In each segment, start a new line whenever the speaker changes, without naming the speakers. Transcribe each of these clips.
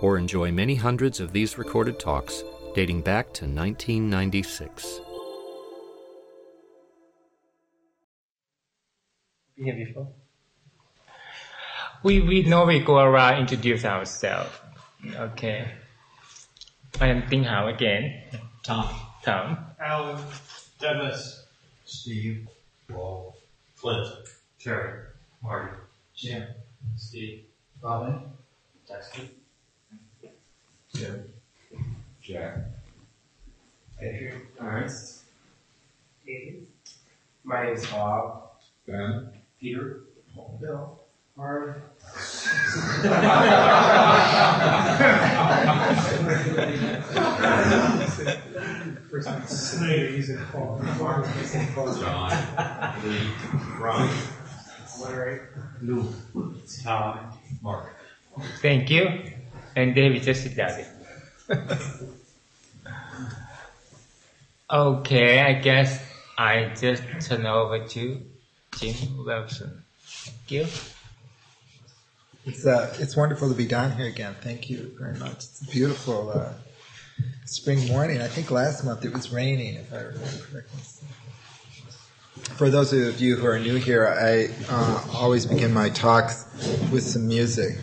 or enjoy many hundreds of these recorded talks dating back to 1996.
Been here before? We we normally go around introduce ourselves. Okay. I am Ding Hao again.
Tom.
Tom.
Alan. Dennis.
Steve.
Wall. Clint.
Terry. Marty.
Jim.
Steve.
Robin.
Dexter.
Jim.
Jack.
Adrian.
Ernest.
My name is Bob.
Ben.
Peter. Paul, Bill. Harv.
John. Lee. Ron.
Larry.
Lou. Tom. Mark.
Thank you. And David just sit down there. Okay, I guess I just turn over to Jim Wilson. Thank you.
It's uh, it's wonderful to be down here again. Thank you very much. It's a beautiful uh, spring morning. I think last month it was raining, if I remember correctly. For those of you who are new here, I uh, always begin my talks with some music.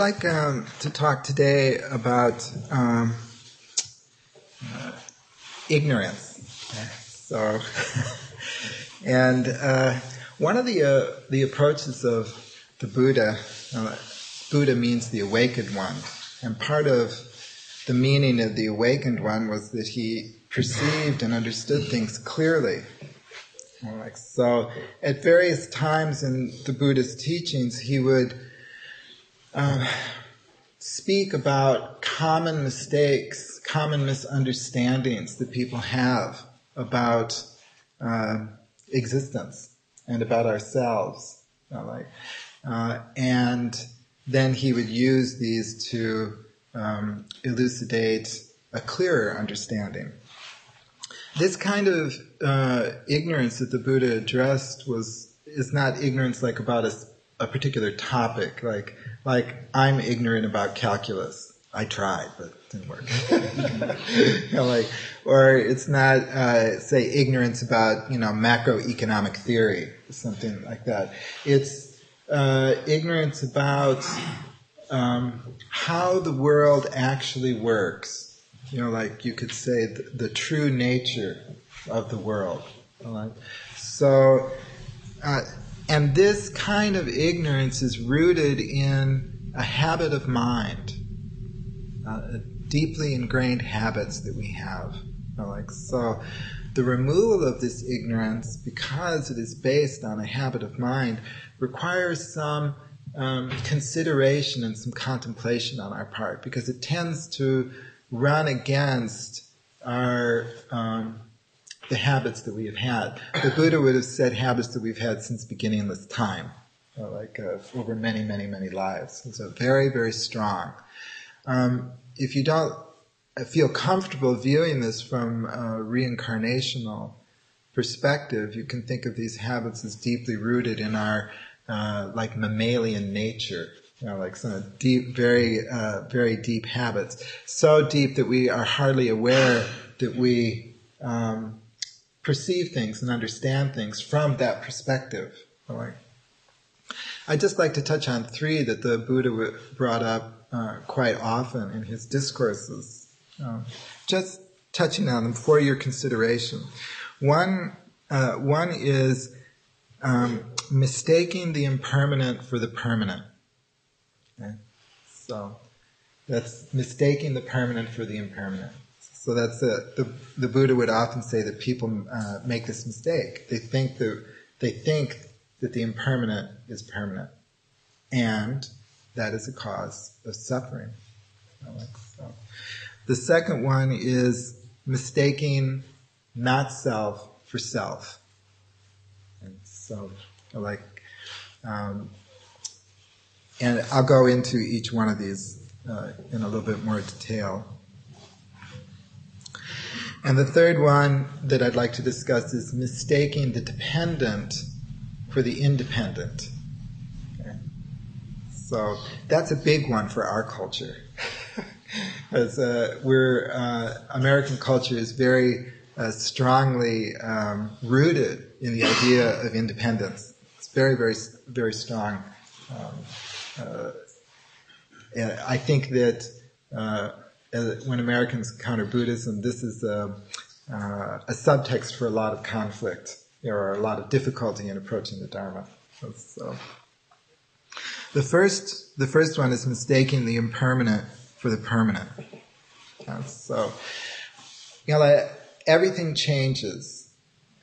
Like um, to talk today about um, uh, ignorance. So, and uh, one of the uh, the approaches of the Buddha, uh, Buddha means the awakened one, and part of the meaning of the awakened one was that he perceived and understood things clearly. Like so, at various times in the Buddha's teachings, he would uh, speak about common mistakes, common misunderstandings that people have about uh, existence and about ourselves. Like, uh, and then he would use these to um, elucidate a clearer understanding. This kind of uh, ignorance that the Buddha addressed was is not ignorance like about a, a particular topic, like like I'm ignorant about calculus. I tried, but it didn't work. you know, like, or it's not uh, say ignorance about you know macroeconomic theory, something like that. It's uh, ignorance about um, how the world actually works you know, like you could say the, the true nature of the world. Right? So, uh, and this kind of ignorance is rooted in a habit of mind, uh, deeply ingrained habits that we have. Like so, the removal of this ignorance, because it is based on a habit of mind, requires some um, consideration and some contemplation on our part, because it tends to run against our um, the habits that we have had. The Buddha would have said habits that we've had since beginningless time, like uh, over many, many, many lives. So very, very strong. Um, if you don't feel comfortable viewing this from a reincarnational perspective, you can think of these habits as deeply rooted in our uh, like mammalian nature you know, like some deep, very, uh, very deep habits. So deep that we are hardly aware that we um, perceive things and understand things from that perspective. Right? I'd just like to touch on three that the Buddha brought up uh, quite often in his discourses. Um, just touching on them for your consideration. One, uh, one is um, mistaking the impermanent for the permanent. Okay? So that's mistaking the permanent for the impermanent. So that's a, the the Buddha would often say that people uh, make this mistake. They think that they think that the impermanent is permanent, and that is a cause of suffering. So. The second one is mistaking not self for self. And so, like, um, and I'll go into each one of these uh, in a little bit more detail. And the third one that I'd like to discuss is mistaking the dependent for the independent. So that's a big one for our culture. As uh, we're, uh, American culture is very uh, strongly um, rooted in the idea of independence. It's very, very, very strong. Um, uh, I think that uh, when Americans encounter Buddhism, this is a, uh, a, subtext for a lot of conflict or a lot of difficulty in approaching the Dharma. So, the first, the first one is mistaking the impermanent for the permanent. so, you know, everything changes.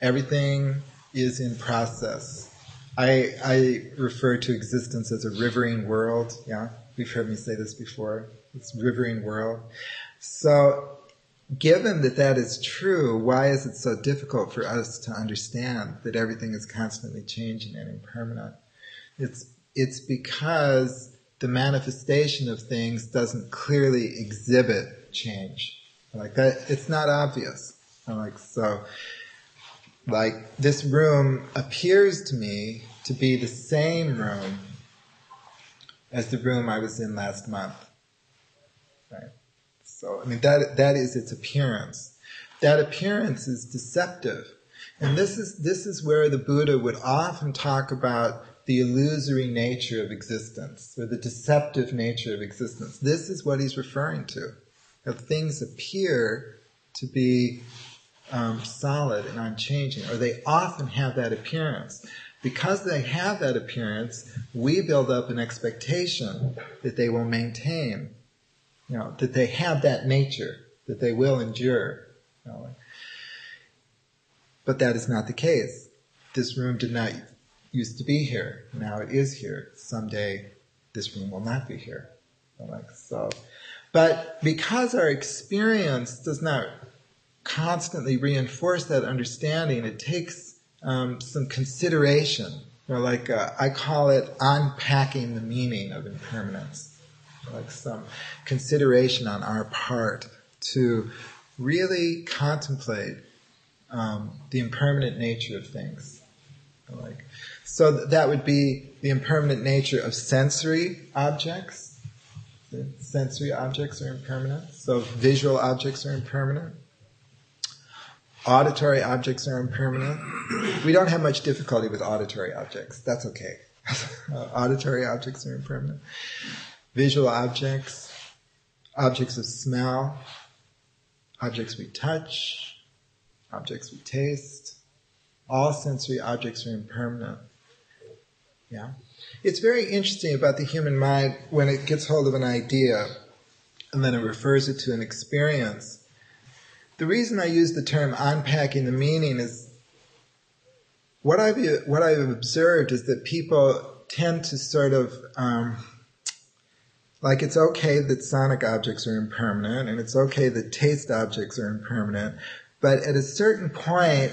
Everything is in process. I, I refer to existence as a rivering world. Yeah, we've heard me say this before. It's riverine world. So, given that that is true, why is it so difficult for us to understand that everything is constantly changing and impermanent? It's it's because the manifestation of things doesn't clearly exhibit change. Like that, it's not obvious. Like so, like this room appears to me to be the same room as the room I was in last month. Right? So, I mean, that, that is its appearance. That appearance is deceptive. And this is, this is where the Buddha would often talk about the illusory nature of existence or the deceptive nature of existence. This is what he's referring to. That things appear to be um, solid and unchanging, or they often have that appearance. Because they have that appearance, we build up an expectation that they will maintain, you know, that they have that nature, that they will endure. You know. But that is not the case. This room did not used to be here. Now it is here. Someday this room will not be here. Like so. But because our experience does not constantly reinforce that understanding, it takes um, some consideration. You know, like uh, I call it unpacking the meaning of impermanence. Like some consideration on our part to really contemplate um, the impermanent nature of things. Like, so that would be the impermanent nature of sensory objects. The sensory objects are impermanent. So visual objects are impermanent. Auditory objects are impermanent. We don't have much difficulty with auditory objects. That's okay. auditory objects are impermanent. Visual objects, objects of smell, objects we touch, objects we taste, all sensory objects are impermanent. Yeah. It's very interesting about the human mind when it gets hold of an idea and then it refers it to an experience. The reason I use the term unpacking the meaning is what I've, what I've observed is that people tend to sort of, um, like it's okay that sonic objects are impermanent and it's okay that taste objects are impermanent, but at a certain point,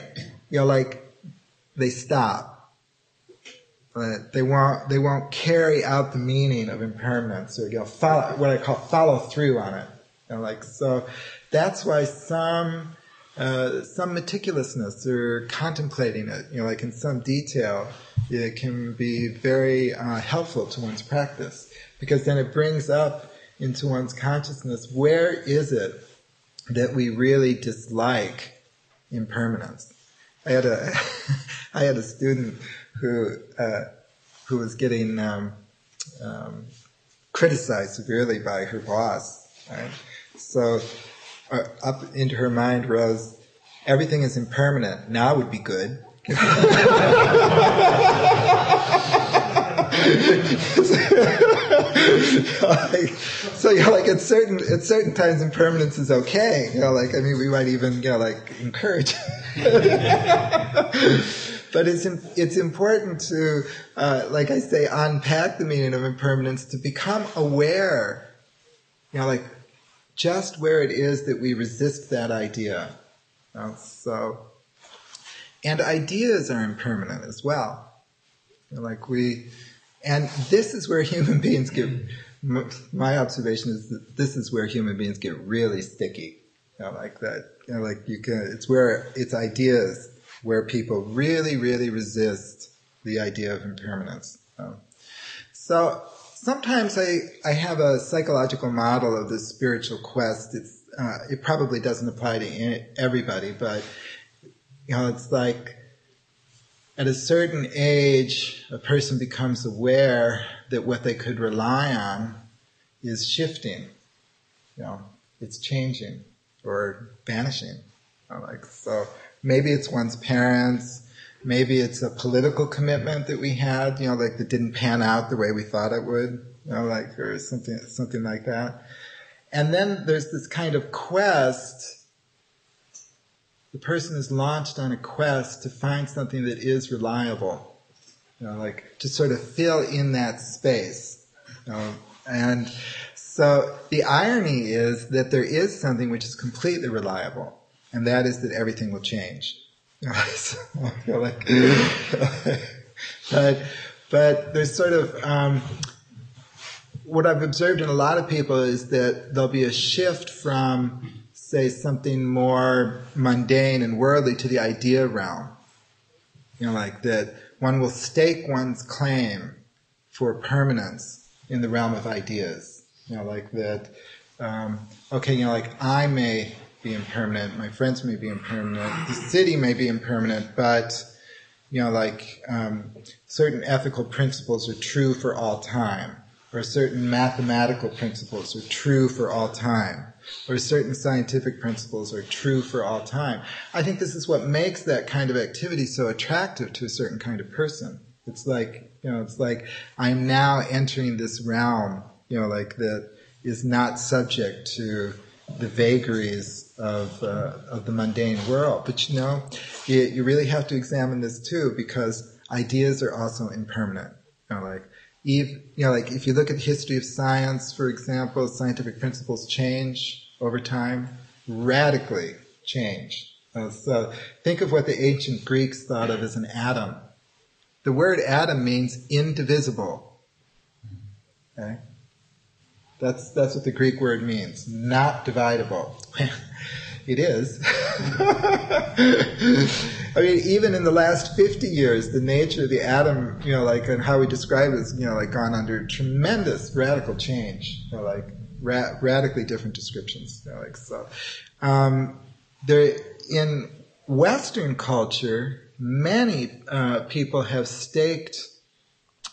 you know, like they stop. But they won't they won't carry out the meaning of impermanence or you know follow what I call follow through on it. You know, like so that's why some uh, some meticulousness or contemplating it, you know, like in some detail, it can be very uh, helpful to one's practice because then it brings up into one's consciousness where is it that we really dislike impermanence. I had a I had a student who uh, who was getting um, um, criticized severely by her boss. Right? So uh, up into her mind rose, everything is impermanent. Now would be good. so you know, like at certain at certain times, impermanence is okay. You know, like I mean, we might even you know like encourage. but it's it's important to, uh, like I say, unpack the meaning of impermanence to become aware. You know, like just where it is that we resist that idea. You know, so, and ideas are impermanent as well. Like we, and this is where human beings get. My observation is that this is where human beings get really sticky. You know, like that. You know, like you can. It's where it's ideas where people really, really resist the idea of impermanence. Um, so sometimes I, I have a psychological model of this spiritual quest. It's, uh, it probably doesn't apply to everybody, but you know, it's like at a certain age, a person becomes aware that what they could rely on is shifting. You know, it's changing or vanishing. Like so, maybe it's one's parents. Maybe it's a political commitment that we had, you know, like that didn't pan out the way we thought it would, you know, like or something something like that. And then there's this kind of quest the person is launched on a quest to find something that is reliable, you know, like to sort of fill in that space. You know, and so the irony is that there is something which is completely reliable, and that is that everything will change. so I feel like, but but there's sort of um, what I've observed in a lot of people is that there'll be a shift from say something more mundane and worldly to the idea realm. You know, like that one will stake one's claim for permanence in the realm of ideas. You know, like that. Um, okay, you know, like I may be impermanent, my friends may be impermanent, the city may be impermanent, but you know, like um, certain ethical principles are true for all time, or certain mathematical principles are true for all time, or certain scientific principles are true for all time. I think this is what makes that kind of activity so attractive to a certain kind of person. It's like, you know, it's like I'm now entering this realm, you know, like that is not subject to the vagaries of, uh, of the mundane world. But you know, you, you really have to examine this too because ideas are also impermanent. You know, like, if, you know, like if you look at the history of science, for example, scientific principles change over time, radically change. Uh, so think of what the ancient Greeks thought of as an atom. The word atom means indivisible. Okay? That's, that's what the Greek word means. Not dividable. it is. I mean, even in the last 50 years, the nature of the atom, you know, like, and how we describe it is, you know, like gone under tremendous radical change. You know, like, ra- radically different descriptions. You know, like, so. Um, there, in Western culture, many uh, people have staked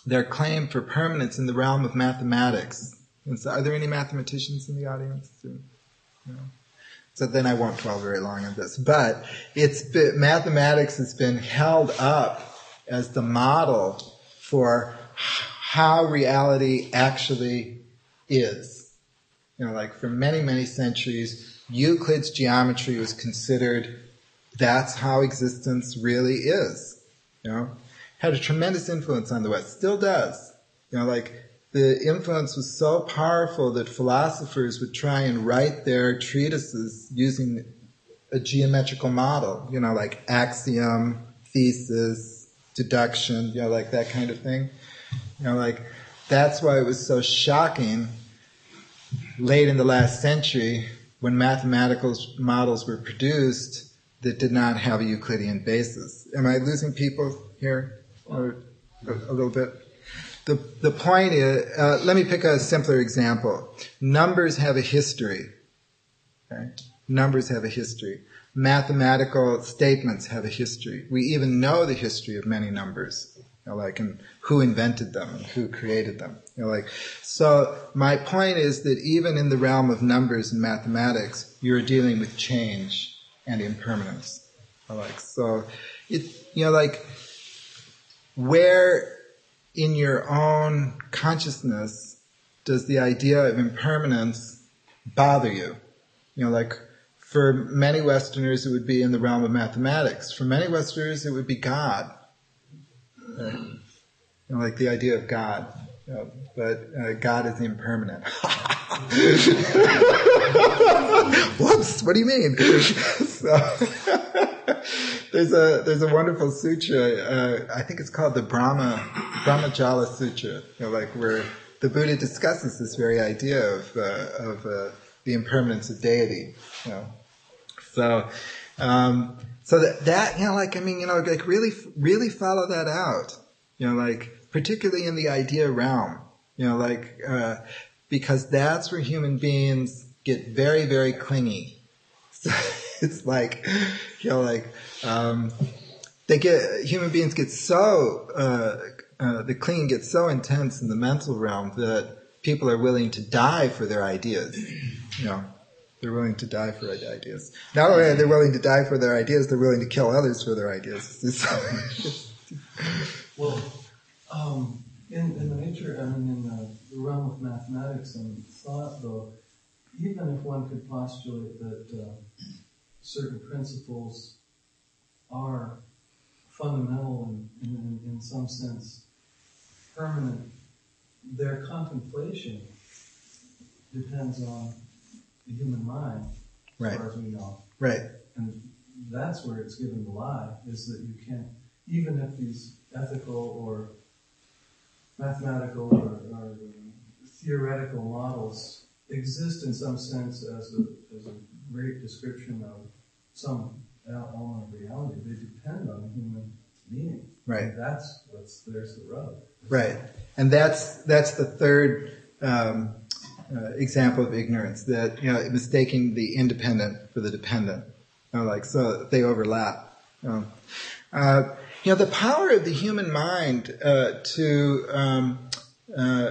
their claim for permanence in the realm of mathematics. And So are there any mathematicians in the audience? No. So then I won't dwell very long on this. But it's been, mathematics has been held up as the model for how reality actually is. You know, like for many, many centuries, Euclid's geometry was considered that's how existence really is. You know, had a tremendous influence on the West, still does. You know, like the influence was so powerful that philosophers would try and write their treatises using a geometrical model, you know, like axiom, thesis, deduction, you know, like that kind of thing. You know, like that's why it was so shocking late in the last century when mathematical models were produced that did not have a Euclidean basis. Am I losing people here? Or a, little bit? The, the point is, uh, let me pick a simpler example. Numbers have a history. Okay? Numbers have a history. Mathematical statements have a history. We even know the history of many numbers. You know, like, and who invented them and who created them. You know, like, so my point is that even in the realm of numbers and mathematics, you're dealing with change and impermanence. Like so, it you know like where in your own consciousness does the idea of impermanence bother you? You know, like for many Westerners, it would be in the realm of mathematics. For many Westerners, it would be God. You know, like the idea of God. But uh, God is impermanent. Whoops! What do you mean? so, there's a there's a wonderful sutra. Uh, I think it's called the Brahma Brahmajala Sutra. You know, like where the Buddha discusses this very idea of uh, of uh, the impermanence of deity. You know, so. Um, so that, that, you know, like, I mean, you know, like really, really follow that out. You know, like, particularly in the idea realm. You know, like, uh, because that's where human beings get very, very clingy. So it's like, you know, like, um, they get, human beings get so, uh, uh, the clinging gets so intense in the mental realm that people are willing to die for their ideas. You know, they're willing to die for ideas. Not only are they willing to die for their ideas, they're willing to kill others for their ideas.
well, um, in, in the nature, I mean, in the, the realm of mathematics and thought, though, even if one could postulate that uh, certain principles are fundamental and, in, in, in some sense permanent, their contemplation depends on the human mind,
right.
as far as we know.
Right.
And that's where it's given the lie, is that you can't, even if these ethical or mathematical or, or theoretical models exist in some sense as a, as a great description of some element of reality. They depend on human being.
Right.
And that's what's there's the rub.
Right. And that's that's the third um, uh, example of ignorance that you know mistaking the independent for the dependent. You know, like so they overlap. You know. uh, You know, the power of the human mind uh, to um, uh,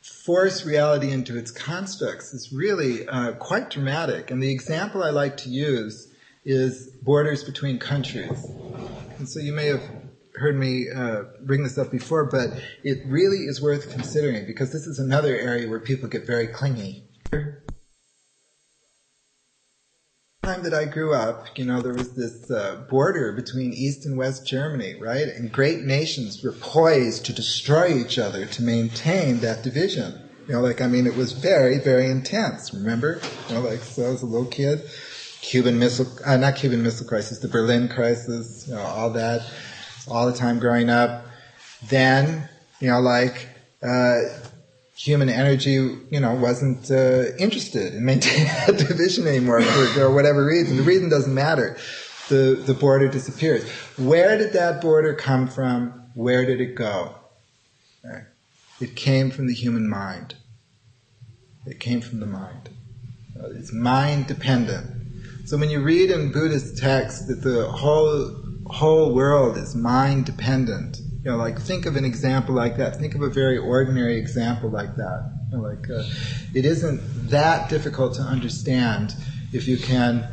force reality into its constructs is really uh, quite dramatic. And the example I like to use is borders between countries. And so you may have heard me uh, bring this up before, but it really is worth considering because this is another area where people get very clingy. Time that I grew up, you know, there was this uh, border between East and West Germany, right? And great nations were poised to destroy each other to maintain that division. You know, like, I mean, it was very, very intense, remember? You know, like, so as a little kid, Cuban Missile, uh, not Cuban Missile Crisis, the Berlin Crisis, you know, all that, all the time growing up. Then, you know, like, uh, human energy, you know, wasn't uh, interested in maintaining that division anymore for, for whatever reason. The reason doesn't matter. The, the border disappears. Where did that border come from? Where did it go? It came from the human mind. It came from the mind. It's mind dependent. So when you read in Buddhist texts that the whole whole world is mind dependent, you know, like think of an example like that. Think of a very ordinary example like that. You know, like uh, it isn't that difficult to understand if you can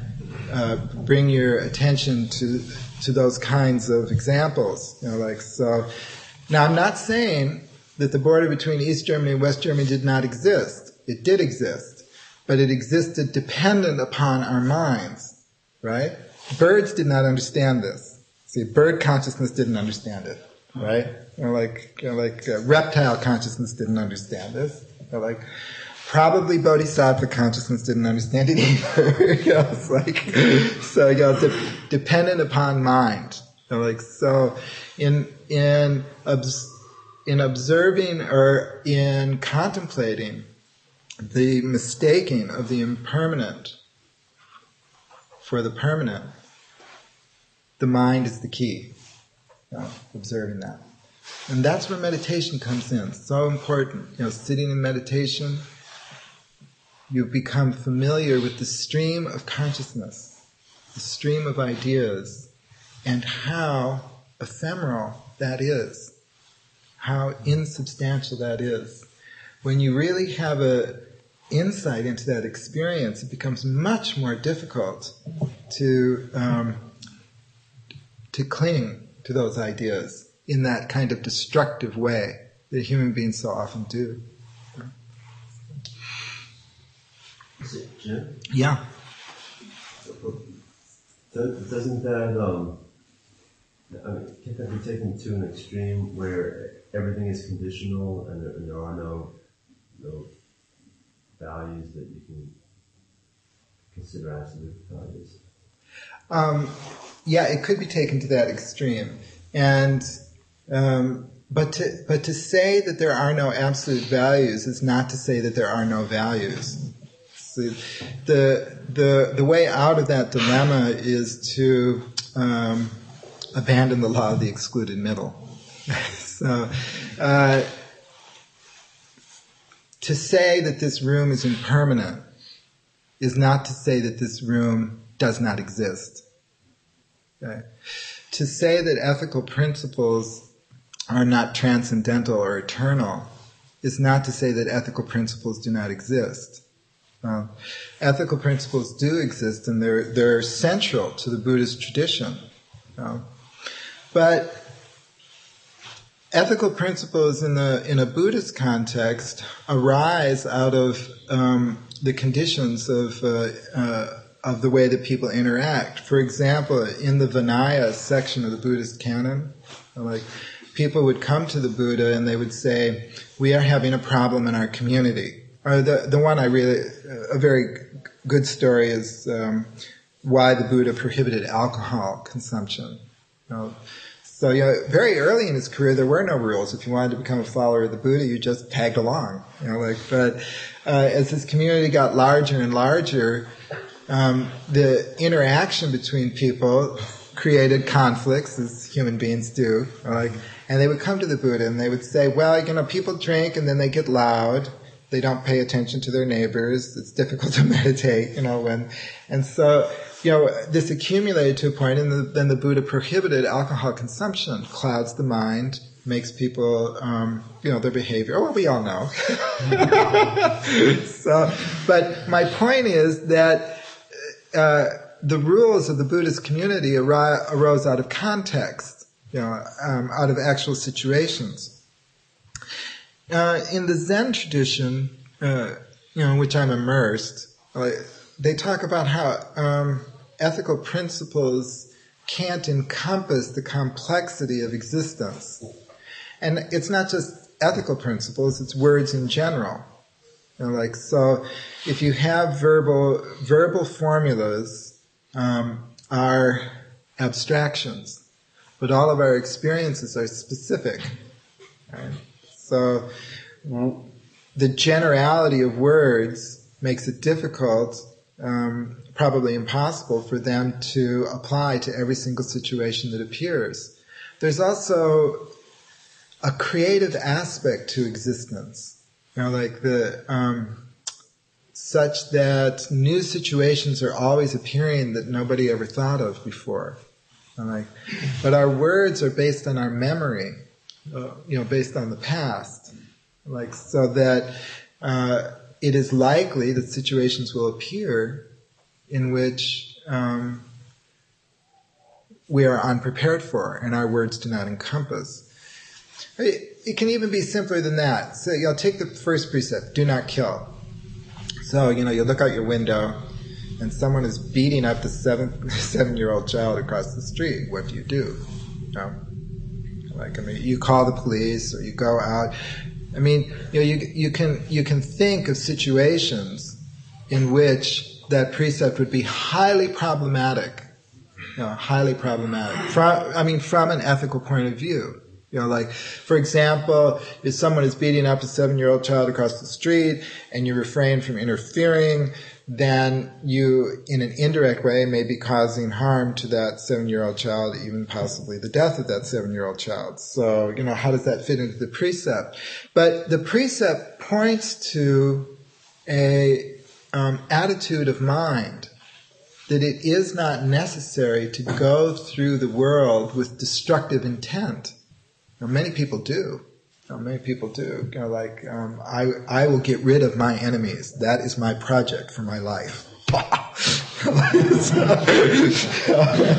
uh, bring your attention to to those kinds of examples. You know, like so. Now, I'm not saying that the border between East Germany and West Germany did not exist. It did exist, but it existed dependent upon our minds, right? Birds did not understand this. See, bird consciousness didn't understand it right? Like like uh, reptile consciousness didn't understand this. Like probably bodhisattva consciousness didn't understand it either. you know, it's like so you know, de- dependent upon mind. Know, like so, in in obs- in observing or in contemplating the mistaking of the impermanent for the permanent, the mind is the key know, observing that. And that's where meditation comes in. So important. You know, sitting in meditation, you become familiar with the stream of consciousness, the stream of ideas, and how ephemeral that is, how insubstantial that is. When you really have a insight into that experience, it becomes much more difficult to um, to cling to those ideas in that kind of destructive way that human beings so often do.
Is it Jim?
Yeah.
Doesn't that, um, I mean, can that be taken to an extreme where everything is conditional and there, and there are no, no values that you can consider absolute values?
Um, yeah, it could be taken to that extreme, and um, but to but to say that there are no absolute values is not to say that there are no values. So the the the way out of that dilemma is to um, abandon the law of the excluded middle. so. Uh, to say that this room is impermanent is not to say that this room does not exist. Okay. To say that ethical principles are not transcendental or eternal is not to say that ethical principles do not exist. Ethical principles do exist and they're, they're central to the Buddhist tradition. But ethical principles in, the, in a Buddhist context arise out of um, the conditions of uh, uh of the way that people interact. For example, in the Vinaya section of the Buddhist canon, like people would come to the Buddha and they would say, "We are having a problem in our community." Or the the one I really a very good story is um, why the Buddha prohibited alcohol consumption. You know, so you know, very early in his career, there were no rules. If you wanted to become a follower of the Buddha, you just tagged along. You know, like but uh, as his community got larger and larger, um, the interaction between people created conflicts, as human beings do. Like, and they would come to the Buddha and they would say, well, you know, people drink and then they get loud. they don't pay attention to their neighbors. It's difficult to meditate, you know, when, and so, you know, this accumulated to a point and the, then the Buddha prohibited alcohol consumption, clouds the mind, makes people, um, you know, their behavior. Well, we all know. so, but my point is that uh, the rules of the Buddhist community arose out of context, you know, um, out of actual situations. Uh, in the Zen tradition, uh, you know, in which I'm immersed, like, they talk about how um, ethical principles can't encompass the complexity of existence. And it's not just ethical principles, it's words in general. You know, like, so if you have verbal, verbal formulas um, are abstractions, but all of our experiences are specific. Right? So the generality of words makes it difficult, um, probably impossible, for them to apply to every single situation that appears. There's also a creative aspect to existence. You know, like the, um, such that new situations are always appearing that nobody ever thought of before. like, but our words are based on our memory, uh, you know, based on the past. Like, so that, uh, it is likely that situations will appear in which, um, we are unprepared for and our words do not encompass. It can even be simpler than that. So you'll take the first precept, do not kill. So, you know, you look out your window and someone is beating up the seven, seven year old child across the street. What do you do? You know? Like, I mean, you call the police or you go out. I mean, you know, you, you can, you can think of situations in which that precept would be highly problematic. You know, highly problematic. From, I mean, from an ethical point of view. You know, like, for example, if someone is beating up a seven year old child across the street and you refrain from interfering, then you, in an indirect way, may be causing harm to that seven year old child, even possibly the death of that seven year old child. So, you know, how does that fit into the precept? But the precept points to a um, attitude of mind that it is not necessary to go through the world with destructive intent. Now, many people do. Now, many people do. You know, like um, I, I will get rid of my enemies. That is my project for my life. so,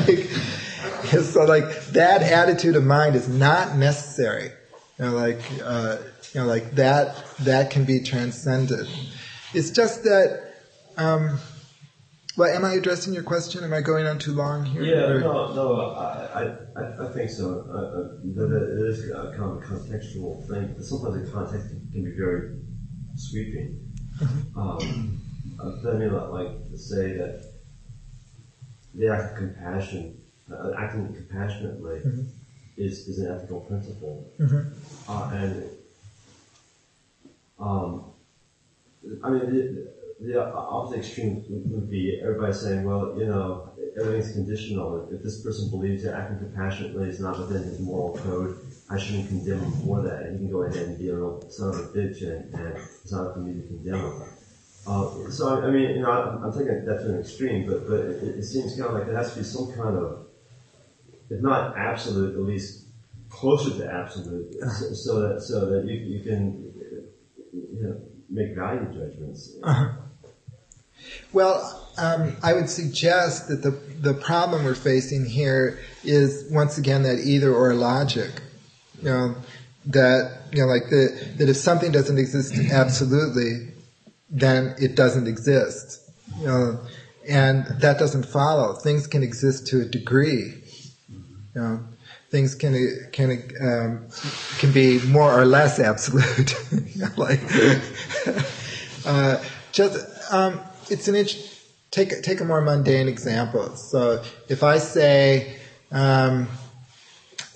like, so, like that attitude of mind is not necessary. You know, like uh, you know, like that that can be transcended. It's just that. Um, well, am I addressing your question? Am I going on too long here?
Yeah, or? no, no, I, I, I think so. Uh, uh, it is a kind of a contextual thing. Sometimes the context can be very sweeping. Mm-hmm. Um, but I mean, like to say that the act of compassion, uh, acting compassionately, mm-hmm. is, is an ethical principle, mm-hmm. uh, and um, I mean. The, the opposite extreme would be everybody saying, well, you know, everything's conditional. If this person believes that acting compassionately is not within his moral code, I shouldn't condemn him for that. And he can go ahead and be a real son of a bitch, and, and it's not to me to condemn him. Uh, so, I mean, you know, I'm, I'm, taking that to an extreme, but, but it, it seems kind of like there has to be some kind of, if not absolute, at least closer to absolute, so, so that so that you, you can you know, make value judgments. Uh-huh.
Well, um, I would suggest that the the problem we're facing here is once again that either or logic. You know, that you know, like the, that if something doesn't exist absolutely, then it doesn't exist. You know, and that doesn't follow. Things can exist to a degree. You know, things can can um, can be more or less absolute. like uh, just um, it's an int- take take a more mundane example. So if I say um,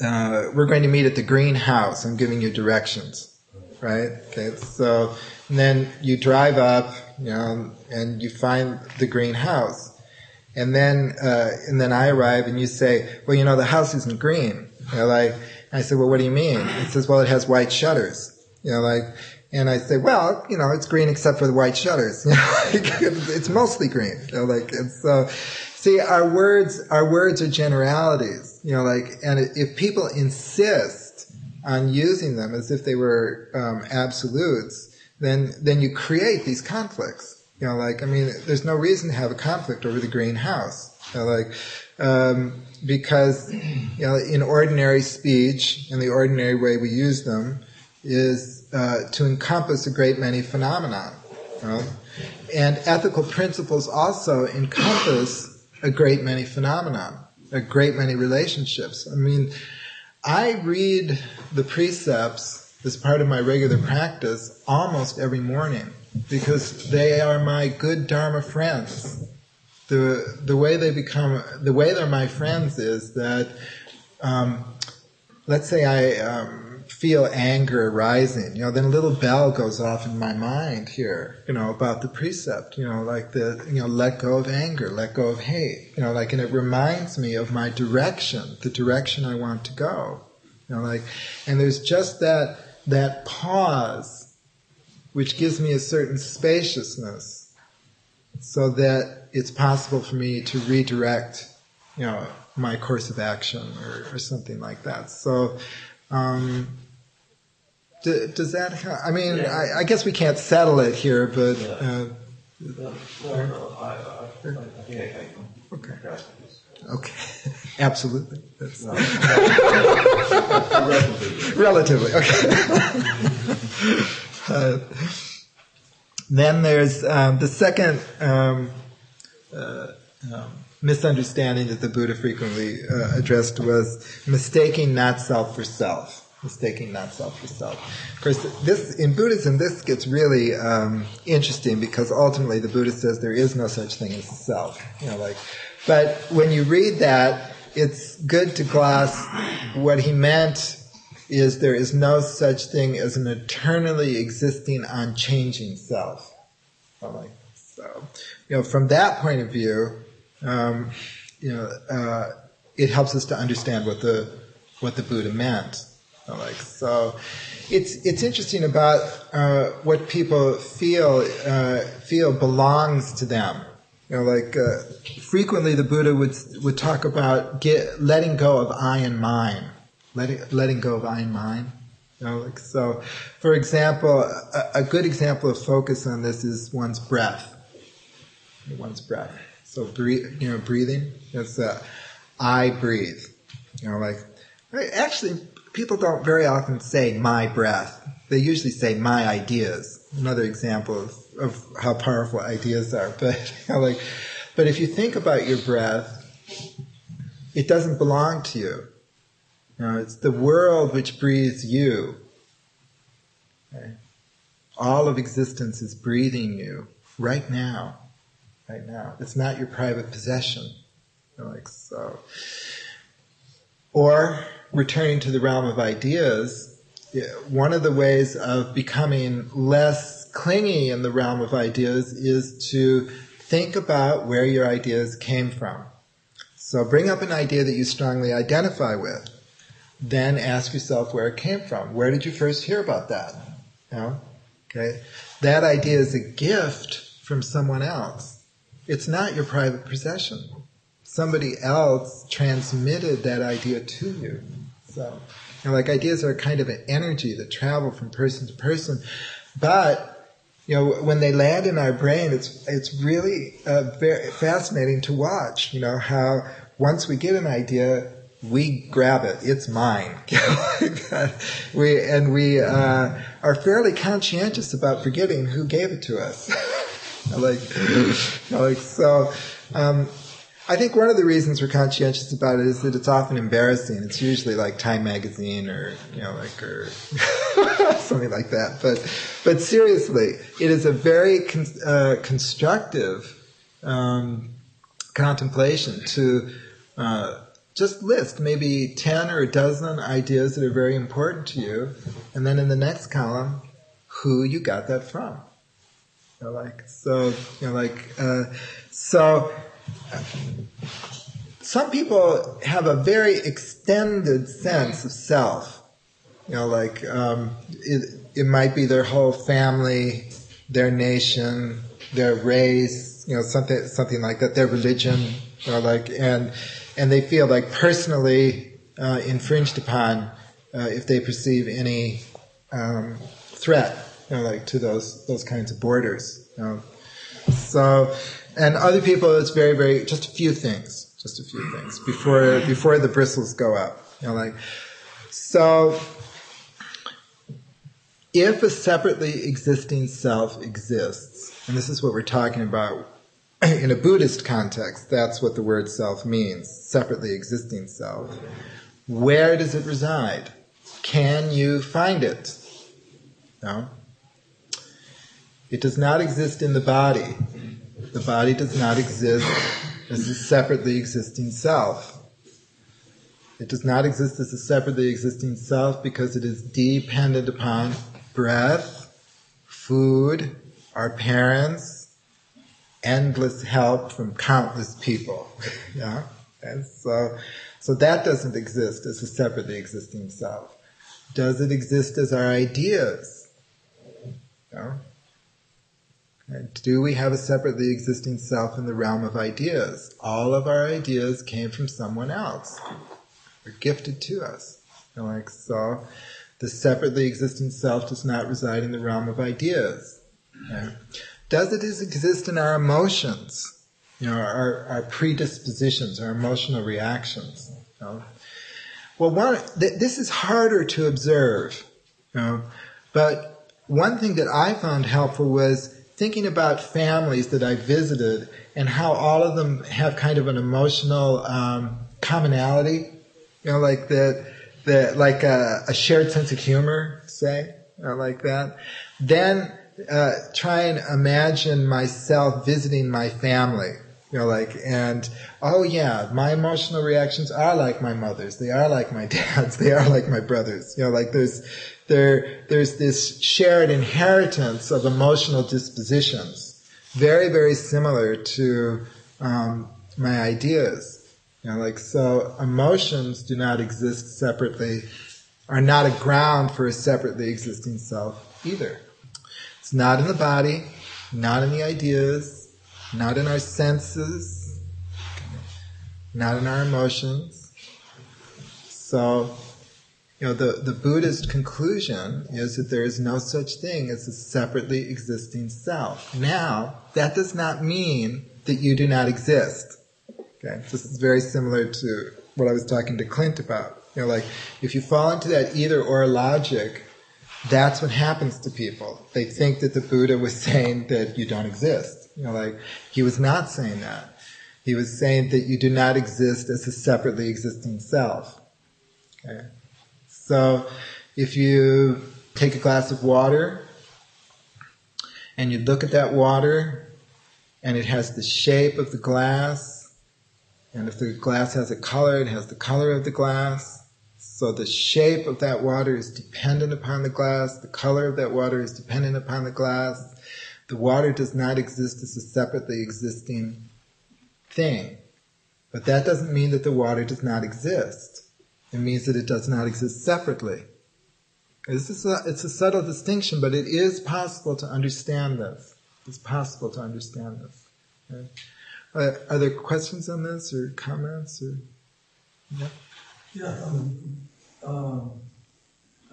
uh, we're going to meet at the greenhouse, I'm giving you directions, right? Okay, so and then you drive up, you know, and you find the greenhouse. And then, uh, and then I arrive and you say, well, you know, the house isn't green. You know, like, I said, well, what do you mean? It says, well, it has white shutters. You know, like, and I say, well, you know, it's green except for the white shutters. You know, it's mostly green. You know, like, it's so, see, our words, our words are generalities. You know, like, and if people insist on using them as if they were um, absolutes, then then you create these conflicts. You know, like, I mean, there's no reason to have a conflict over the green house. You know, like, um, because you know, in ordinary speech, in the ordinary way we use them, is uh, to encompass a great many phenomena. Know? And ethical principles also encompass a great many phenomena, a great many relationships. I mean, I read the precepts as part of my regular practice almost every morning because they are my good Dharma friends the the way they become the way they're my friends is that um, let's say I um, feel anger rising, you know, then a little bell goes off in my mind here, you know, about the precept, you know, like the you know, let go of anger, let go of hate, you know, like, and it reminds me of my direction, the direction I want to go, you know, like, and there's just that that pause, which gives me a certain spaciousness so that it's possible for me to redirect, you know, my course of action or, or something like that. So, um, d- does that? Ha- I mean,
Yeah.
I, I guess we can't settle it here, but
Yeah.
uh,
No, no, no, I, I, I think I can.
Okay. okay, absolutely, That's
No. Relatively.
relatively okay. uh, then there's um, the second um, uh, um, misunderstanding that the Buddha frequently uh, addressed was mistaking not self for self. Mistaking not self for self. Of course, this in Buddhism, this gets really um, interesting because ultimately the Buddha says there is no such thing as self. You know, like, but when you read that, it's good to gloss what he meant is there is no such thing as an eternally existing, unchanging self. Like, so, you know, from that point of view, um, you know, uh, it helps us to understand what the what the Buddha meant. Like, so, it's it's interesting about uh, what people feel uh, feel belongs to them. You know, like uh, frequently the Buddha would would talk about get, letting go of I and mine, letting letting go of I and mine. You know, like so. For example, a, a good example of focus on this is one's breath. One's breath. So breathe, you know, breathing. It's uh, I breathe. You know, like actually, people don't very often say my breath. They usually say my ideas. Another example of, of how powerful ideas are. But like, but if you think about your breath, it doesn't belong to you. You know, it's the world which breathes you. All of existence is breathing you right now. Right now. It's not your private possession. You know, like so. Or returning to the realm of ideas, one of the ways of becoming less clingy in the realm of ideas is to think about where your ideas came from. So bring up an idea that you strongly identify with. Then ask yourself where it came from. Where did you first hear about that? You know? Okay? That idea is a gift from someone else. It's not your private possession. Somebody else transmitted that idea to you. So, you know, like ideas are kind of an energy that travel from person to person. But, you know, when they land in our brain, it's, it's really uh, very fascinating to watch, you know, how once we get an idea, we grab it. It's mine. we and we uh, are fairly conscientious about forgetting who gave it to us. like, like so. Um, I think one of the reasons we're conscientious about it is that it's often embarrassing. It's usually like Time Magazine or you know like or something like that. But but seriously, it is a very con- uh, constructive um, contemplation to. Uh, just list maybe 10 or a dozen ideas that are very important to you, and then in the next column, who you got that from. You know, like, so, you know, like, uh, so, some people have a very extended sense of self. You know, like um, it, it might be their whole family, their nation, their race, you know, something something like that, their religion, or like, and and they feel like personally uh, infringed upon uh, if they perceive any um, threat, you know, like to those those kinds of borders. You know. So, and other people, it's very very just a few things, just a few things before before the bristles go up. You know, like so. If a separately existing self exists, and this is what we're talking about in a Buddhist context, that's what the word self means separately existing self. Where does it reside? Can you find it? No. It does not exist in the body. The body does not exist as a separately existing self. It does not exist as a separately existing self because it is dependent upon breath, food, our parents, endless help from countless people. yeah? And so, so that doesn't exist as a separately existing self. Does it exist as our ideas? No. Do we have a separately existing self in the realm of ideas? All of our ideas came from someone else. They're gifted to us. And like so, the separately existing self does not reside in the realm of ideas. Does it exist in our emotions? You know, our, our predispositions, our emotional reactions. You know? Well, one, th- this is harder to observe. You know? But one thing that I found helpful was thinking about families that I visited and how all of them have kind of an emotional um, commonality. You know, like that the, like a, a, shared sense of humor, say, like that. Then uh, try and imagine myself visiting my family. You know, like, and, oh yeah, my emotional reactions are like my mother's. They are like my dad's. They are like my brother's. You know, like there's, there, there's this shared inheritance of emotional dispositions. Very, very similar to, um, my ideas. You know, like, so emotions do not exist separately, are not a ground for a separately existing self either. It's not in the body, not in the ideas, not in our senses, not in our emotions. So, you know, the, the Buddhist conclusion is that there is no such thing as a separately existing self. Now, that does not mean that you do not exist. Okay, this is very similar to what I was talking to Clint about. You know, like if you fall into that either or logic, that's what happens to people. They think that the Buddha was saying that you don't exist. You know, like he was not saying that. He was saying that you do not exist as a separately existing self. Okay. So if you take a glass of water and you look at that water and it has the shape of the glass and if the glass has a color, it has the color of the glass. So the shape of that water is dependent upon the glass. The color of that water is dependent upon the glass. The water does not exist as a separately existing thing. But that doesn't mean that the water does not exist. It means that it does not exist separately. This is a, it's a subtle distinction, but it is possible to understand this. It's possible to understand this. Okay? Uh, are there questions on this or comments or?
Yeah. Yeah. Um, um,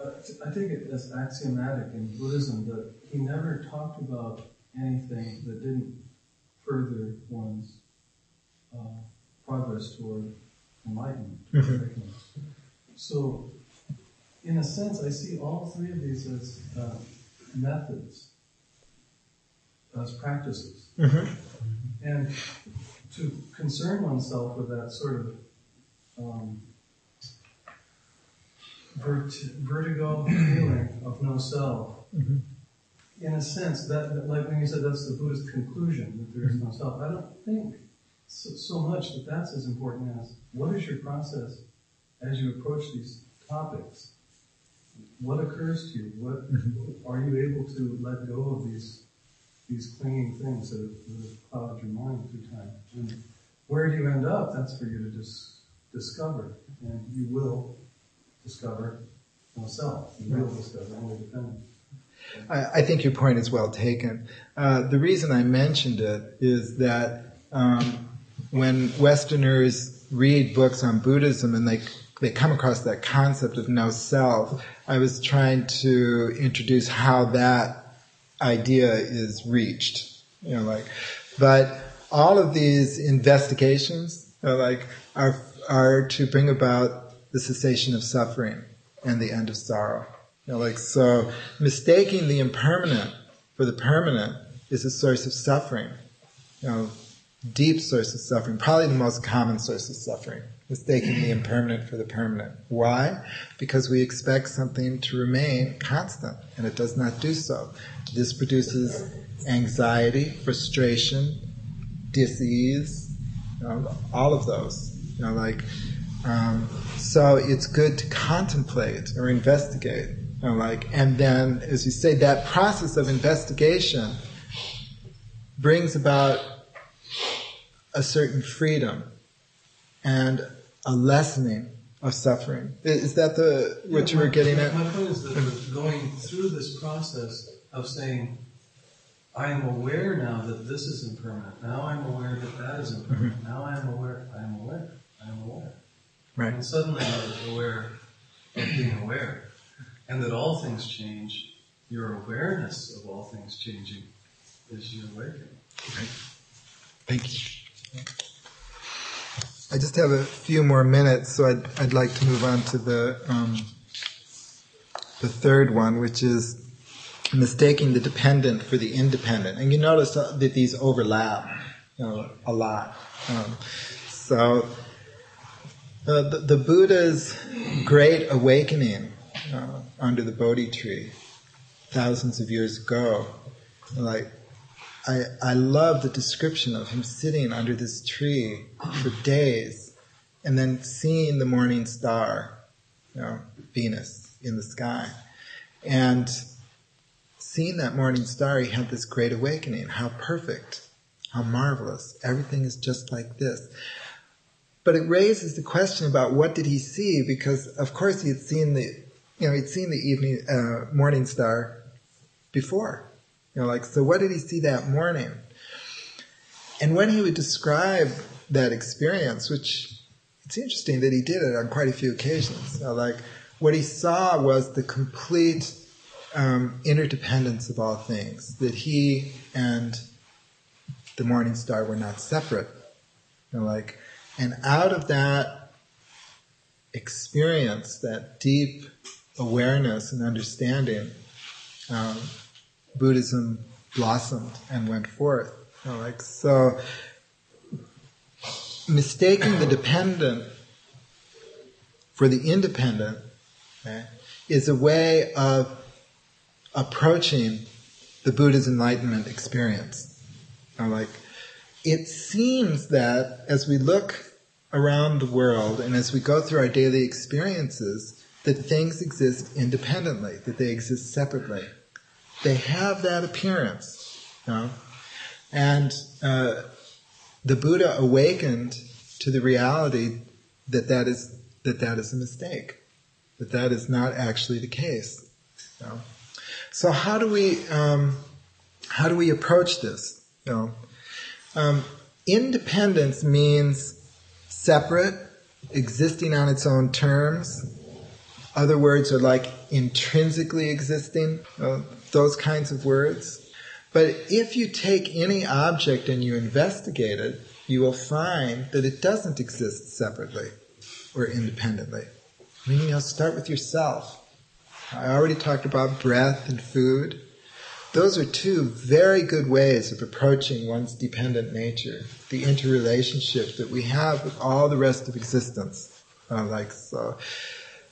I think it is axiomatic in Buddhism that he never talked about anything that didn't further one's uh, progress toward enlightenment. Mm-hmm. So, in a sense, I see all three of these as uh, methods, as practices. Mm-hmm. And to concern oneself with that sort of um, vert- vertigo feeling of no self, mm-hmm. in a sense, that, like when you said that's the Buddhist conclusion that there is no self, I don't think so, so much that that's as important as what is your process as you approach these topics? What occurs to you? What mm-hmm. are you able to let go of these these clinging things that have, that have clouded your mind through time. And where do you end up? That's for you to just discover. And you will discover yourself. self. The real discovery, only dependent.
I, I think your point is well taken. Uh, the reason I mentioned it is that um, when Westerners read books on Buddhism and they they come across that concept of no self, I was trying to introduce how that idea is reached. You know, like, but all of these investigations are like are are to bring about the cessation of suffering and the end of sorrow. You know, like so, mistaking the impermanent for the permanent is a source of suffering. You know, deep source of suffering, probably the most common source of suffering, mistaking the impermanent for the permanent. Why? Because we expect something to remain constant, and it does not do so. This produces anxiety, frustration, disease, you know, all of those. You know, like, um, so it's good to contemplate or investigate. You know, like, and then, as you say, that process of investigation brings about a certain freedom and a lessening of suffering. Is that the what
Yeah,
you were
my-
getting at?
My point is that going through this process of saying, I am aware now that this is impermanent. Now I'm aware that that is impermanent. Mm-hmm. Now I am aware. I am aware. I am aware.
Right.
And suddenly you're aware of being aware, and that all things change. Your awareness of all things changing is your awakening. Right.
Thank you. I just have a few more minutes, so I'd, I'd like to move on to the um, the third one, which is mistaking the dependent for the independent. And you notice that these overlap, you know, a lot. Um, so uh, the, the Buddha's great awakening uh, under the Bodhi tree thousands of years ago, like I, I love the description of him sitting under this tree for days and then seeing the morning star, you know, Venus in the sky. And seeing that morning star, he had this great awakening. How perfect, how marvelous. Everything is just like this. But it raises the question about what did he see? Because of course he had seen the, you know, he'd seen the evening, uh, morning star before. You know, like, so what did he see that morning? And when he would describe that experience, which it's interesting that he did it on quite a few occasions, like, what he saw was the complete um, interdependence of all things, that he and the morning star were not separate. You know, like, and out of that experience, that deep awareness and understanding, um, Buddhism blossomed and went forth. You know, like so, mistaking the dependent for the independent okay, is a way of approaching the Buddha's enlightenment experience. You know, like it seems that as we look around the world and as we go through our daily experiences, that things exist independently, that they exist separately they have that appearance. You know? And uh, the Buddha awakened to the reality that that is that that is a mistake, that that is not actually the case. You know? So how do we um, how do we approach this? You know? um, independence means separate, existing on its own terms. Other words are like intrinsically existing. Uh, those kinds of words. But if you take any object and you investigate it, you will find that it doesn't exist separately or independently. I mean, you know, start with yourself. I already talked about breath and food. Those are two very good ways of approaching one's dependent nature, the interrelationship that we have with all the rest of existence. Uh, like so,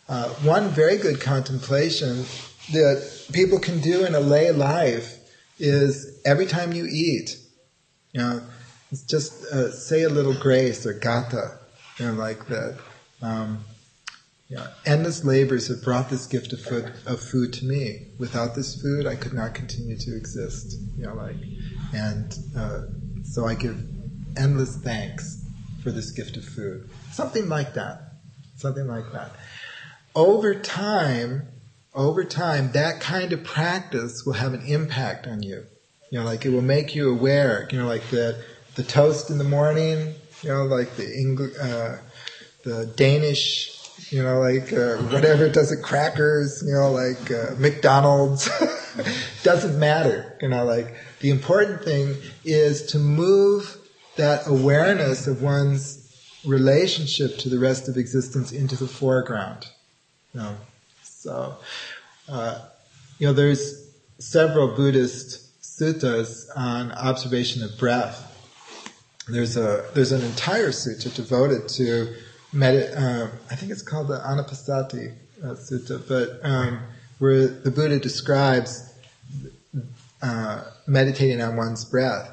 uh, one very good contemplation that people can do in a lay life is every time you eat, you know, just uh, say a little grace or gatha, you know, like that. Um, you know, endless labors have brought this gift of food, of food to me. Without this food, I could not continue to exist. You know, like, and uh, so I give endless thanks for this gift of food. Something like that. Something like that. Over time, over time, that kind of practice will have an impact on you. You know, like it will make you aware. You know, like the the toast in the morning. You know, like the English, uh, the Danish. You know, like uh, whatever it does it, crackers. You know, like uh, McDonald's. Doesn't matter. You know, like the important thing is to move that awareness of one's relationship to the rest of existence into the foreground. You know, so, uh, you know, there's several Buddhist suttas on observation of breath. There's a there's an entire sutta devoted to medit. Uh, I think it's called the Anapanasati uh, Sutta, but um, where the Buddha describes uh, meditating on one's breath.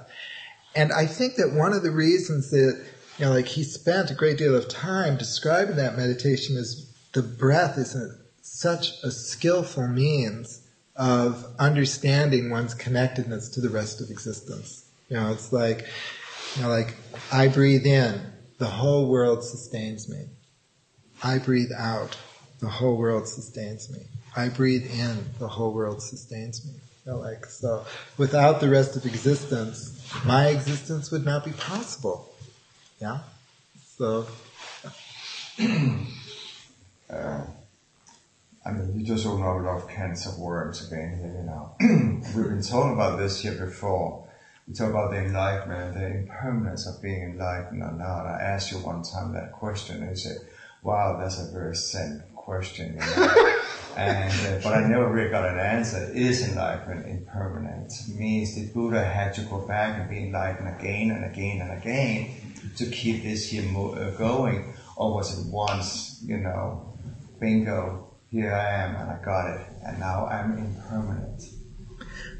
And I think that one of the reasons that you know, like he spent a great deal of time describing that meditation is the breath is a, such a skillful means of understanding one's connectedness to the rest of existence. You know, it's like, you know, like I breathe in, the whole world sustains me. I breathe out, the whole world sustains me. I breathe in, the whole world sustains me. You know, like so, without the rest of existence, my existence would not be possible. Yeah. So.
uh, I mean, you just open up a lot of cans of worms again here, you know. We've been talking about this here before. We talk about the enlightenment, the impermanence of being enlightened or not. I asked you one time that question, and you said, wow, that's a very Zen question, you know. and, uh, but I never really got an answer. Is enlightenment impermanent? It means the Buddha had to go back and be enlightened again and again and again to keep this here mo- uh, going? Or was it once, you know, bingo, here I am and I got it, and now I'm impermanent.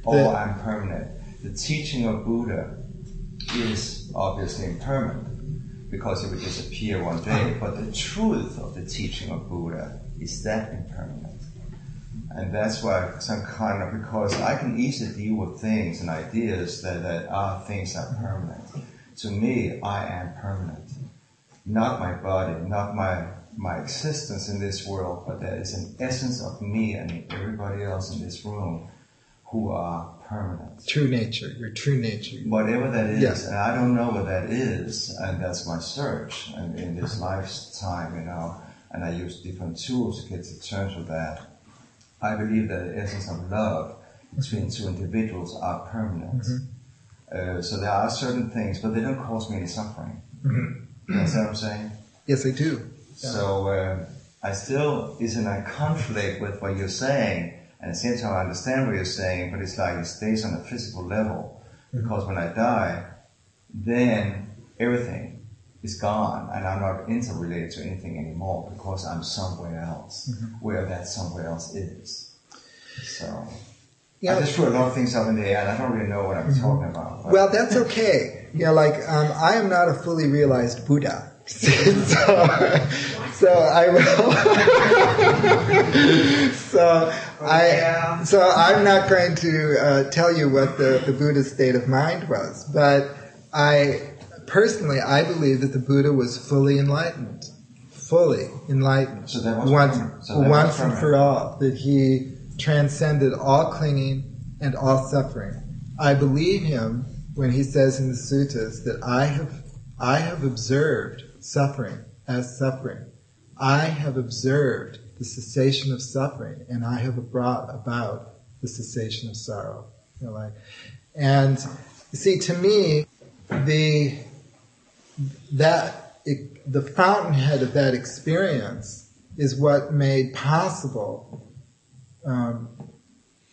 Or the, oh, I'm permanent. The teaching of Buddha is obviously impermanent because it would disappear one day, uh-huh. but the truth of the teaching of Buddha is that impermanent. And that's why some kind of, because I can easily deal with things and ideas that, that are things that are permanent. To me, I am permanent. Not my body, not my, my existence in this world, but there is an essence of me and everybody else in this room who are permanent.
True nature, your true nature.
Whatever that is, yes. and I don't know what that is, and that's my search and in this lifetime, you know, and I use different tools to get to terms with that. I believe that the essence of love between two individuals are permanent. Mm-hmm. Uh, so there are certain things, but they don't cause me any suffering. Mm-hmm. You understand what I'm saying?
Yes, they do.
Yeah. So uh, I still is in a conflict with what you're saying, and at the same time I understand what you're saying, but it's like it stays on a physical level. Mm-hmm. Because when I die, then everything is gone, and I'm not interrelated to anything anymore because I'm somewhere else, mm-hmm. where that somewhere else is. So. Yeah. I just put a lot of things up in the air, and I don't really know what I'm mm-hmm. talking about.
Well, that's okay. You know, like um, I am not a fully realized Buddha, so, so I will. so I so I'm not going to uh, tell you what the, the Buddha's state of mind was, but I personally I believe that the Buddha was fully enlightened, fully enlightened.
So
once,
so that
once and for all. That he transcended all clinging and all suffering. I believe him when he says in the suttas that I have, I have observed suffering as suffering. I have observed the cessation of suffering and I have brought about the cessation of sorrow. You know, like, and you see, to me, the, that, it, the fountainhead of that experience is what made possible um,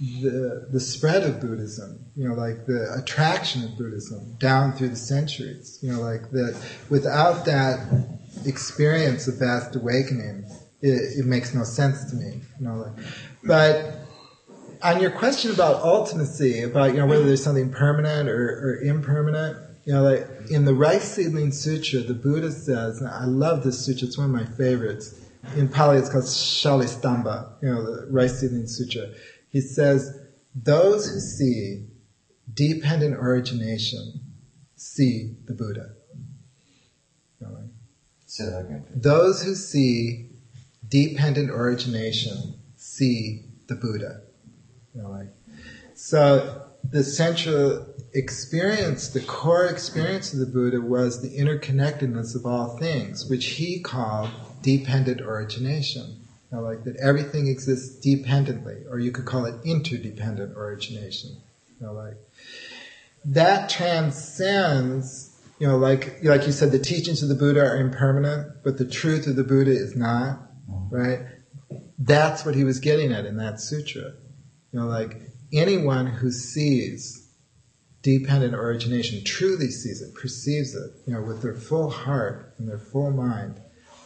the the spread of Buddhism, you know, like the attraction of Buddhism down through the centuries, you know, like that. Without that experience of vast awakening, it, it makes no sense to me, you know. Like, but on your question about ultimacy, about you know whether there's something permanent or, or impermanent, you know, like in the Rice Seedling Sutra, the Buddha says, I love this sutra; it's one of my favorites in Pali it's called Shalistamba, you know, the rice seedling sutra. He says, those who see dependent origination see the Buddha.
Say that again.
Those who see dependent origination see the Buddha. So the central experience, the core experience of the Buddha was the interconnectedness of all things, which he called dependent origination. Know, like that everything exists dependently, or you could call it interdependent origination. You like that transcends you know, like like you said, the teachings of the Buddha are impermanent, but the truth of the Buddha is not, right? That's what he was getting at in that sutra. You know, like anyone who sees dependent origination truly sees it, perceives it, you know, with their full heart and their full mind,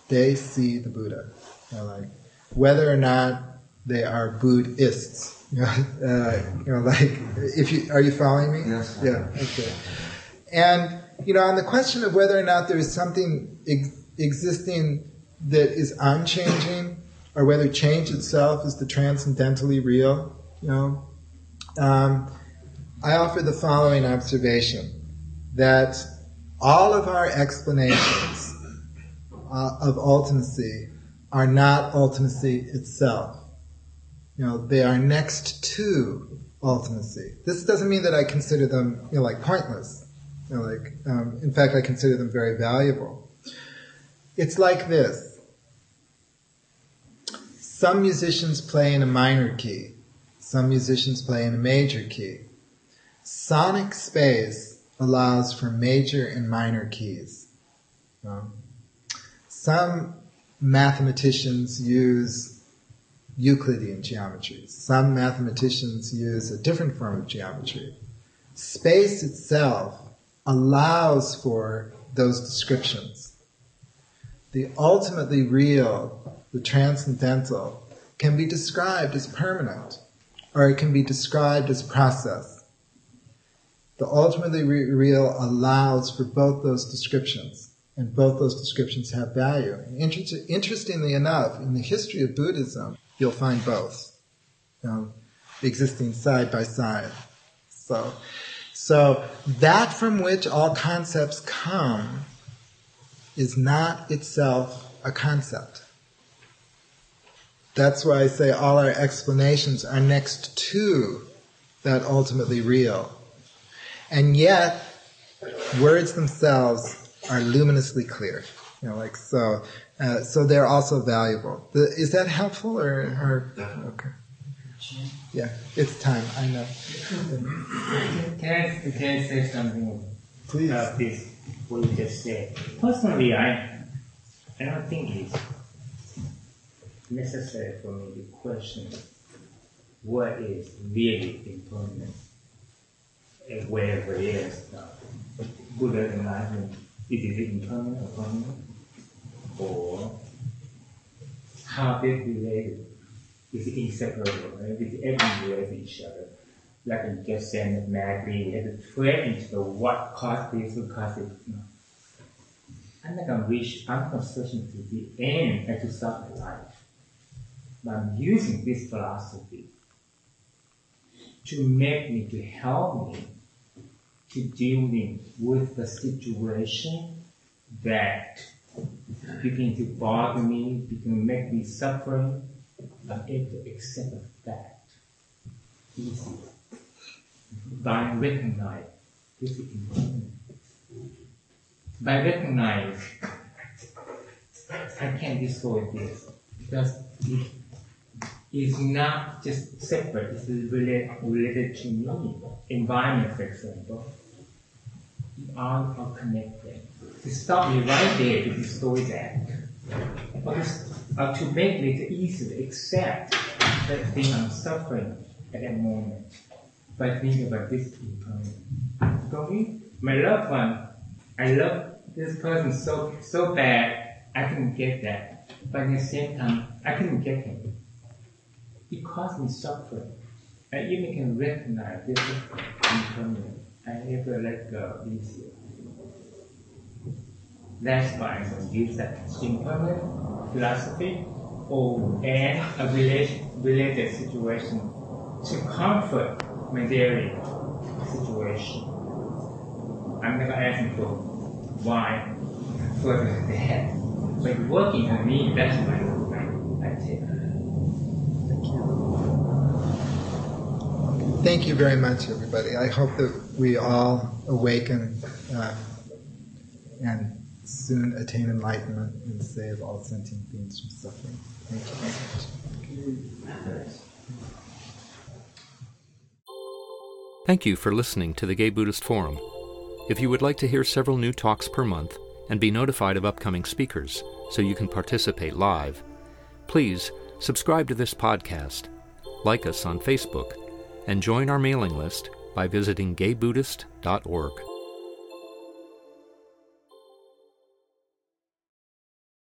they see the Buddha. You know, like whether or not they are Buddhists. You know, uh, you know, like if you are you following me?
Yes.
Yeah. Okay. And you know, on the question of whether or not there is something ex- existing that is unchanging, or whether change itself is the transcendentally real, you know, um, I offer the following observation that all of our explanations uh, of ultimacy are not ultimacy itself. You know, they are next to ultimacy. This doesn't mean that I consider them, you know, like pointless. You know, like, um, in fact, I consider them very valuable. It's like this. Some musicians play in a minor key. Some musicians play in a major key. Sonic space allows for major and minor keys. Um, some mathematicians use Euclidean geometries. Some mathematicians use a different form of geometry. Space itself allows for those descriptions. The ultimately real, the transcendental, can be described as permanent, or it can be described as process. The ultimately re- real allows for both those descriptions, and both those descriptions have value. Inter- interestingly enough, in the history of Buddhism, you'll find both know, existing side by side. So, so that from which all concepts come is not itself a concept. That's why I say all our explanations are next to that ultimately real. And yet, words themselves are luminously clear. You know, like so. Uh, so they're also valuable. The, is that helpful or, or okay? Yeah, it's time. I know.
Can I, can I say something
Please.
about this, what you just said? Personally, I, I don't think it's necessary for me to question what is really impermanent, and wherever it is. Now, Buddha enlightenment, is it impermanent or permanent? Or they related? Is inseparable? Right? Is everything related to each other? Like you just said mathematically, you have to thread into the what caused this, who caused it. No. I'm not gonna reach, I'm not searching to the end and to start my life. But I'm using this philosophy to make me, to help me to dealing with the situation that begin to bother me, begin to make me suffering. I'm able to accept the fact by recognize this is impermanent. By recognize I can't destroy this because it is not just separate, it's related, related to me. Environment, for example, all are connected. To stop me right there to destroy that, or to, or to make it easy accept that thing I'm suffering at that moment by thinking about this impermanent. For me, my loved one, I love this person so so bad, I couldn't get that. But at the same time, I couldn't get him. It caused me suffering. I even can recognize this is impermanent. I never let go easier. That's why I use that impermanent philosophy or and a relation, related situation to comfort my daily situation. I'm never asking for why than that. But working on me, that's my, my, my.
Thank you. Thank you very much, everybody. I hope that we all awaken uh, and soon attain enlightenment and save all sentient beings from suffering. Thank you very much.
Thank you for listening to the Gay Buddhist Forum. If you would like to hear several new talks per month and be notified of upcoming speakers so you can participate live, please subscribe to this podcast, like us on Facebook, and join our mailing list by visiting gaybuddhist.org.